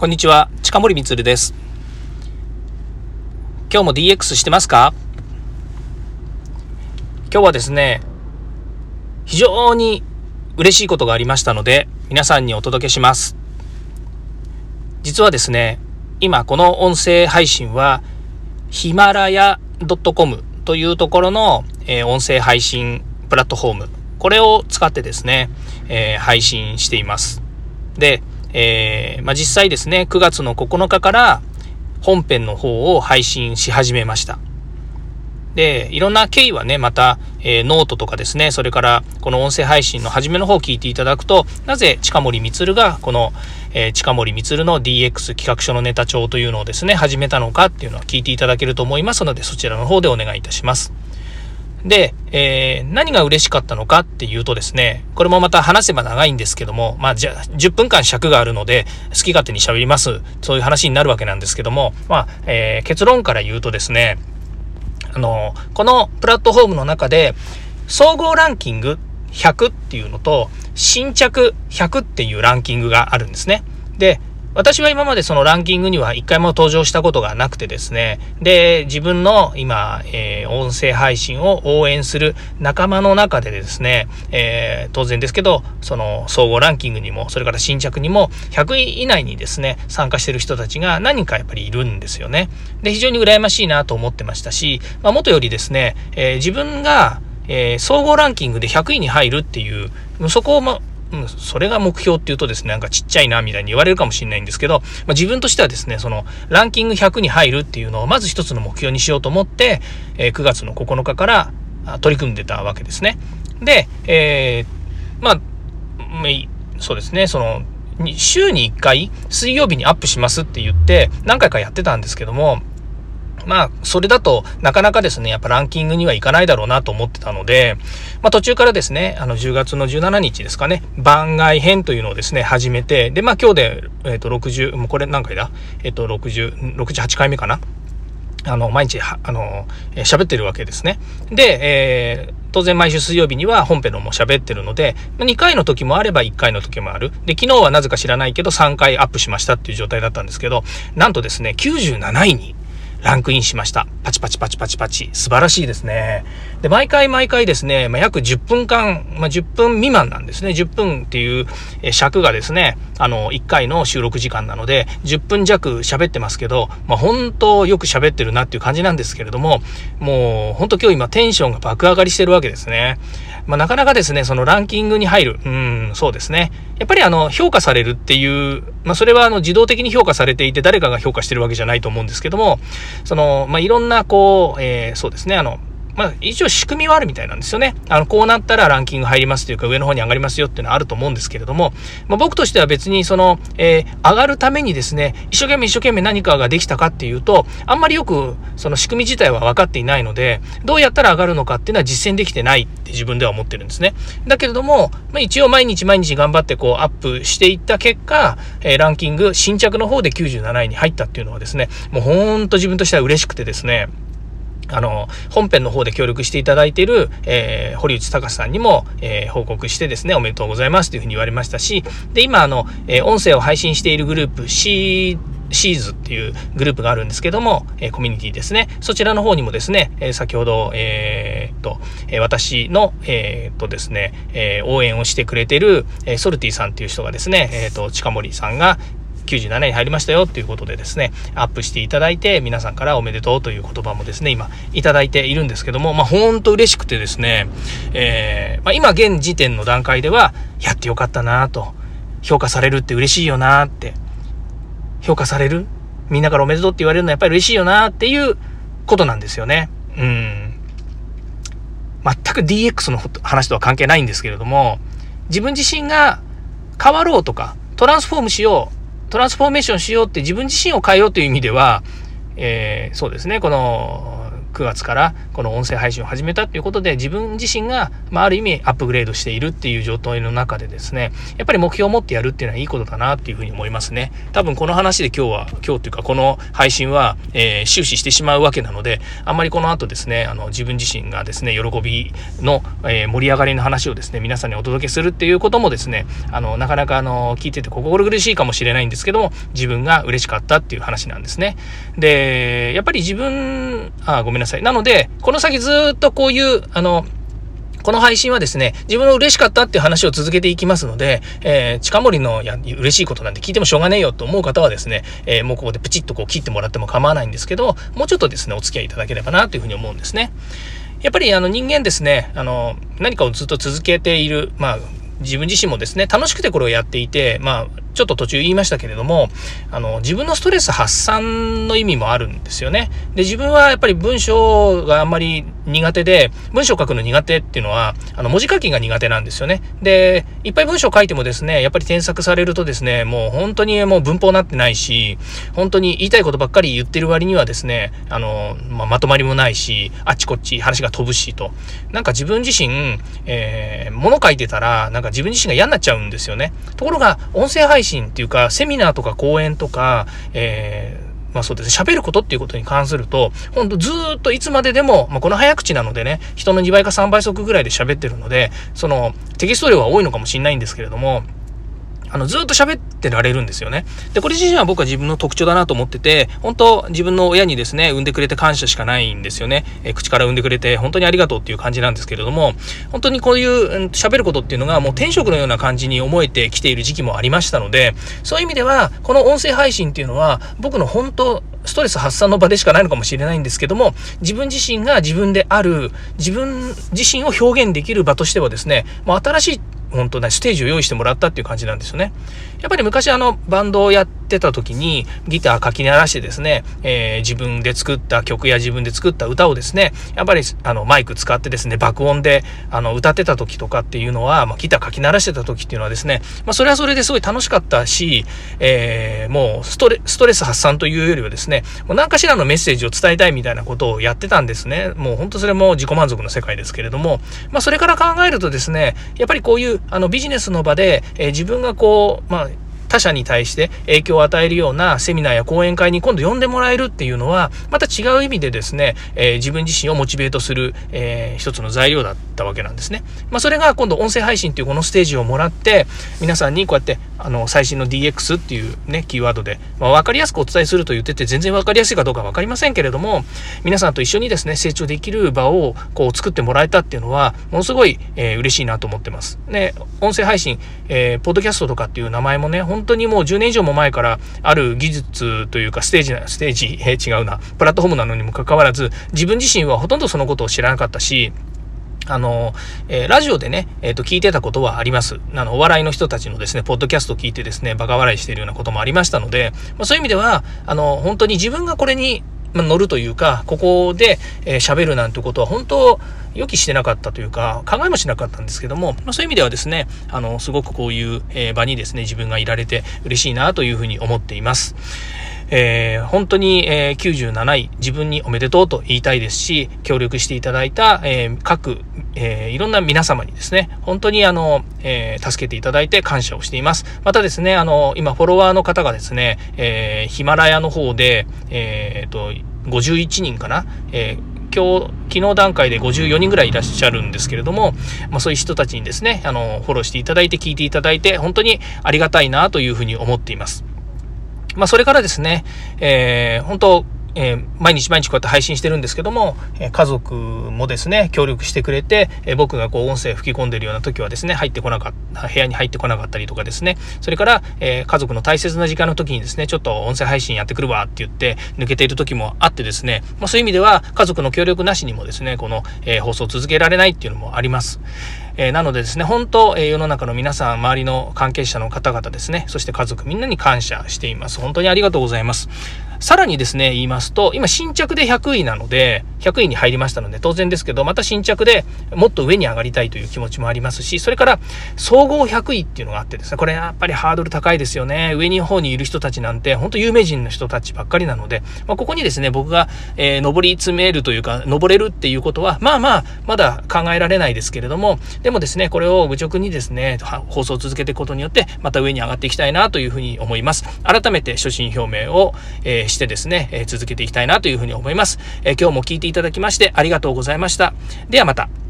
こんにちは、近森光です。今日も DX してますか？今日はですね、非常に嬉しいことがありましたので、皆さんにお届けします。実はですね、今この音声配信は、ヒマラヤ .com というところの、えー、音声配信プラットフォーム、これを使ってですね、えー、配信しています。で、えー、まあ、実際ですね、9月の9日から本編の方を配信し始めました。で、いろんな経緯はね、また、えー、ノートとかですね、それからこの音声配信の初めの方を聞いていただくと、なぜ近森光がこの、えー、近森光の DX 企画書のネタ帳というのをですね、始めたのかっていうのは聞いていただけると思いますので、そちらの方でお願いいたします。で、えー、何が嬉しかったのかっていうとですね、これもまた話せば長いんですけども、まあ、じゃ、10分間尺があるので、好き勝手に喋ります。そういう話になるわけなんですけども、まあ、えー、結論から言うとですね、あの、このプラットフォームの中で、総合ランキング100っていうのと、新着100っていうランキングがあるんですね。で、私は今までそのランキングには一回も登場したことがなくてですね、で、自分の今、えー、音声配信を応援する仲間の中でですね、えー、当然ですけど、その総合ランキングにも、それから新着にも、100位以内にですね、参加してる人たちが何人かやっぱりいるんですよね。で、非常に羨ましいなと思ってましたし、まあ、元よりですね、えー、自分が、え、総合ランキングで100位に入るっていう、そこを、ま、うん、それが目標っていうとですね、なんかちっちゃいなみたいに言われるかもしれないんですけど、まあ、自分としてはですね、そのランキング100に入るっていうのをまず一つの目標にしようと思って、えー、9月の9日から取り組んでたわけですね。で、えー、まあ、そうですね、その、週に1回水曜日にアップしますって言って何回かやってたんですけども、まあ、それだとなかなかですね、やっぱランキングにはいかないだろうなと思ってたので、まあ途中からですね、あの10月の17日ですかね、番外編というのをですね、始めて、で、まあ今日で、えっ、ー、と60、もうこれ何回だ？えっ、ー、と60、68回目かな？あの、毎日、あの、喋ってるわけですね。で、えー、当然毎週水曜日には本編のも喋ってるので、2回の時もあれば1回の時もある。で、昨日はなぜか知らないけど3回アップしましたっていう状態だったんですけど、なんとですね、97位にランクインしました。パチパチパチパチパチ。素晴らしいですね。で、毎回毎回ですね、まあ、約10分間、まあ、10分未満なんですね。10分っていう尺がですね、あの、1回の収録時間なので、10分弱喋ってますけど、まあ、本当よく喋ってるなっていう感じなんですけれども、もう、本当今日今テンションが爆上がりしてるわけですね。まあ、なかなかですね、そのランキングに入る。うん、そうですね。やっぱりあの、評価されるっていう、まあ、それはあの、自動的に評価されていて、誰かが評価してるわけじゃないと思うんですけども、その、まあ、いろんな、こう、えー、そうですね、あの、まあ、一応仕組みはあるみたいなんですよね。あの、こうなったらランキング入りますというか、上の方に上がりますよっていうのはあると思うんですけれども、まあ、僕としては別にその、えー、上がるためにですね、一生懸命一生懸命何かができたかっていうと、あんまりよくその仕組み自体は分かっていないので、どうやったら上がるのかっていうのは実践できてないって自分では思ってるんですね。だけれども、まあ、一応毎日毎日頑張ってこうアップしていった結果、えー、ランキング新着の方で97位に入ったっていうのはですね、もうほんと自分としては嬉しくてですね、あの、本編の方で協力していただいている、えー、堀内隆さんにも、えー、報告してですね、おめでとうございますというふうに言われましたし、で、今、あの、えー、音声を配信しているグループ C シーズっていうグループがあるんですけども、え、コミュニティですね。そちらの方にもですね、え、先ほど、えー、と、え、私の、えー、っとですね、え、応援をしてくれてる、え、ソルティさんっていう人がですね、えー、っと、近森さんが、97位に入りましたよっていうことでですね、アップしていただいて、皆さんからおめでとうという言葉もですね、今、いただいているんですけども、まあ、ほんと嬉しくてですね、えー、まあ、今現時点の段階では、やってよかったなと、評価されるって嬉しいよなって、評価されるみんなからおめでとうって言われるのはやっぱり嬉しいよなっていうことなんですよね。うん。全く DX の話とは関係ないんですけれども、自分自身が変わろうとか、トランスフォームしようトランスフォーメーションしようって自分自身を変えようという意味では、えー、そうですね、この9月からこの音声配信を始めたっていうことで自分自身が、まあ、ある意味アップグレードしているっていう状態の中でですねやっぱり目標を持ってやるっていうのはいいことだなっていうふうに思いますね。多分この話で今日は今日っていうかこの配信は、えー、終始してしまうわけなのであんまりこの後ですねあの自分自身がですね喜びの、えー、盛り上がりの話をですね皆さんにお届けするっていうこともですねあのなかなかあの聞いてて心苦しいかもしれないんですけども自分が嬉しかったっていう話なんですね。でやっぱり自分あごめんなさいなのでこの先ずっとこういうあのこの配信はですね、自分の嬉しかったっていう話を続けていきますので、えー、近森のや嬉しいことなんて聞いてもしょうがねえよと思う方はですね、えー、もうここでプチッとこう切ってもらっても構わないんですけど、もうちょっとですね、お付き合いいただければなというふうに思うんですね。やっぱりあの人間ですね、あの、何かをずっと続けている、まあ、自分自身もですね、楽しくてこれをやっていて、まあ、ちょっと途中言いましたけれども、あの、自分のストレス発散の意味もあるんですよね。で、自分はやっぱり文章があんまり苦手で、文章を書くの苦手っていうのは、あの、文字書きが苦手なんですよね。で、いっぱい文章書いてもですね、やっぱり添削されるとですね、もう本当にもう文法なってないし、本当に言いたいことばっかり言ってる割にはですね、あの、まあ、まとまりもないし、あっちこっち話が飛ぶしと。なんか自分自身、えー、物書いてたら、なんか自分自身が嫌になっちゃうんですよね。ところが、音声配配信っていうか、セミナーとか講演とか、えーまあそうですね、喋ることっていうことに関すると、ほんとずっといつまででも、まあ、この早口なのでね、人の2倍か3倍速ぐらいで喋ってるので、そのテキスト量は多いのかもしれないんですけれども、あの、ずっと喋っってられるんですよね。で、これ自身は僕は自分の特徴だなと思ってて、本当自分の親にですね、産んでくれて感謝しかないんですよね。え口から産んでくれて本当にありがとうっていう感じなんですけれども、本当にこういう喋ることっていうのがもう天職のような感じに思えてきている時期もありましたので、そういう意味では、この音声配信っていうのは、僕の本当、ストレス発散の場でしかないのかもしれないんですけども、自分自身が自分である、自分自身を表現できる場としてはですね、もう新しい本当ね、ステージを用意してもらったっていう感じなんですよね。やっぱり昔あの、バンドをやってた時に、ギター書き鳴らしてですね、えー、自分で作った曲や自分で作った歌をですね、やっぱりあの、マイク使ってですね、爆音で、あの、歌ってた時とかっていうのは、まあ、ギター書き鳴らしてた時っていうのはですね、まあ、それはそれですごい楽しかったし、えー、もうストレ、ストレス発散というよりはですね、もう何かしらのメッセージを伝えたいみたいなことをやってたんですね。もう本当それも自己満足の世界ですけれども、まあ、それから考えるとですね、やっぱりこういうあのビジネスの場で、えー、自分がこう、まあ、他者に対して影響を与えるようなセミナーや講演会に今度呼んでもらえるっていうのは、また違う意味でですね、えー、自分自身をモチベートする、えー、一つの材料だったわけなんですね。まあ、それが今度音声配信っていうこのステージをもらって、皆さんにこうやって、あの、最新の DX っていうね、キーワードで、まあ、分かりやすくお伝えすると言ってて、全然分かりやすいかどうか分かりませんけれども、皆さんと一緒にですね、成長できる場をこう作ってもらえたっていうのは、ものすごい、えー、嬉しいなと思ってます。ね、音声配信、えー、ポッドキャストとかっていう名前もね、本当にもう10年以上も前からある技術というかステージな、ステージ、えー、違うな、プラットフォームなのにもかかわらず、自分自身はほとんどそのことを知らなかったし、あの、えー、ラジオでね、えっ、ー、と、聞いてたことはあります。あの、お笑いの人たちのですね、ポッドキャストを聞いてですね、バカ笑いしているようなこともありましたので、まあ、そういう意味では、あの、本当に自分がこれにま乗るというか、ここで喋、えー、るなんてことは本当予期してなかったというか、考えもしなかったんですけども、まあ、そういう意味ではですね、あの、すごくこういう、えー、場にですね、自分がいられて嬉しいなというふうに思っています。えー、本当に、えー、97位、自分におめでとうと言いたいですし、協力していただいた、えー、各、えー、いろんな皆様にですね、本当にあの、えー、助けていただいて感謝をしています。またですね、あの、今フォロワーの方がですね、えー、ヒマラヤの方で、えー、と、51人かな、えー今日、昨日段階で54人ぐらいいらっしゃるんですけれども、まあ、そういう人たちにですね、あの、フォローしていただいて聞いていただいて、本当にありがたいなというふうに思っています。まあ、それからですね、えー、本当、えー、毎日毎日こうやって配信してるんですけども、えー、家族もですね、協力してくれて、えー、僕がこう音声吹き込んでるような時はですね、入ってこなかった、部屋に入ってこなかったりとかですね、それから、え家族の大切な時間の時にですね、ちょっと音声配信やってくるわって言って抜けている時もあってですね、まあ、そういう意味では家族の協力なしにもですね、この、え放送を続けられないっていうのもあります。えなのでですね、本当、え世の中の皆さん、周りの関係者の方々ですね、そして家族みんなに感謝しています。本当にありがとうございます。さらにですね、言いますと、今新着で100位なので、100位に入りましたので、当然ですけど、また新着でもっと上に上がりたいという気持ちもありますし、それから総合100位っていうのがあってですね、これやっぱりハードル高いですよね。上に方にいる人たちなんて、本当有名人の人たちばっかりなので、まあ、ここにですね、僕が、えー、登り詰めるというか、登れるっていうことは、まあまあ、まだ考えられないですけれども、でもですね、これを愚直にですね、放送を続けていくことによって、また上に上がっていきたいなというふうに思います。改めて所信表明を、えー、してですね、え、続けていきたいなというふうに思います。え今日も聞いていただきましてありがとうございました。ではまた。